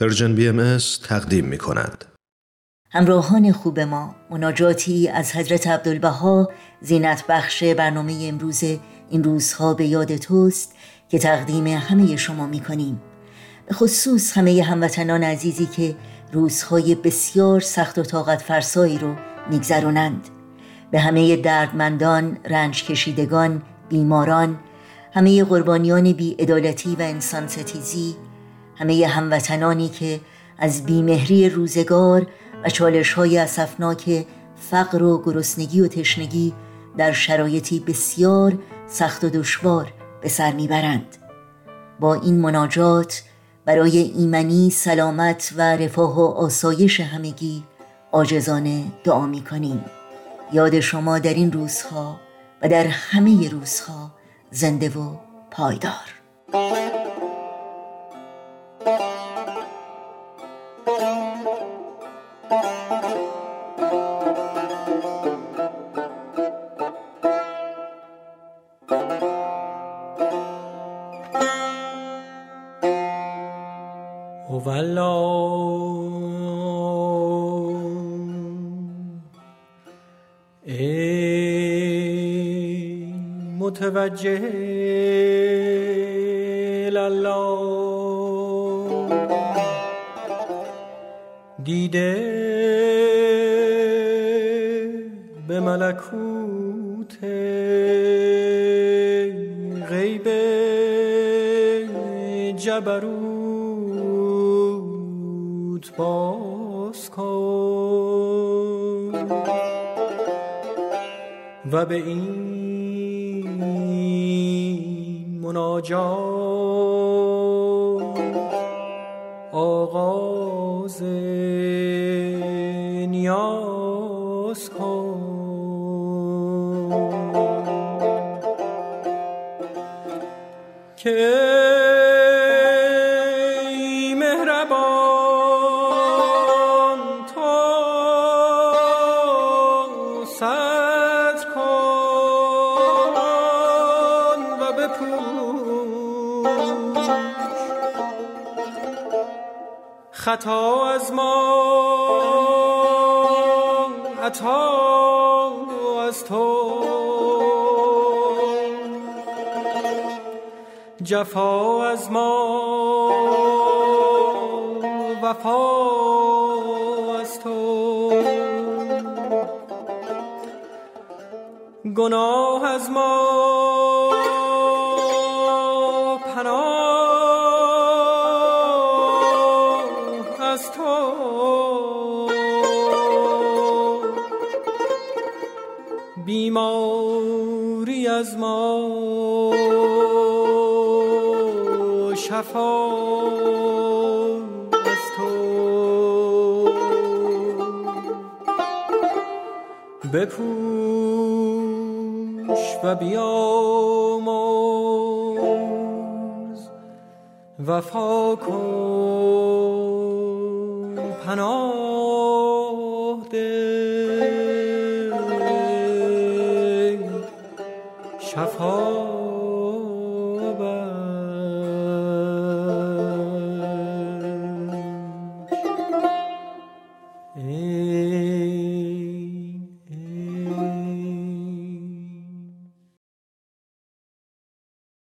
Persian BMS تقدیم می کند. همراهان خوب ما مناجاتی از حضرت عبدالبها زینت بخش برنامه امروز. این روزها به یاد توست که تقدیم همه شما می کنیم به خصوص همه هموطنان عزیزی که روزهای بسیار سخت و طاقت فرسایی رو میگذرانند به همه دردمندان، رنج کشیدگان، بیماران همه قربانیان بیعدالتی و انسان ستیزی همه هموطنانی که از بیمهری روزگار و چالش های اصفناک فقر و گرسنگی و تشنگی در شرایطی بسیار سخت و دشوار به سر می‌برند. با این مناجات برای ایمنی سلامت و رفاه و آسایش همگی آجزانه دعا می کنیم یاد شما در این روزها و در همه روزها زنده و پایدار. ای متوجه الله دیده به ملکوت غیب جبروت. باز کن. و به این مناجات آغاز نیاز کن. که خطا از ما عطا از تو. جفا از ما وفا از تو. گناه از ما بیماری از ما. شفا از تو. بپوش و بیامرز. وفا کن پناه. صفها ای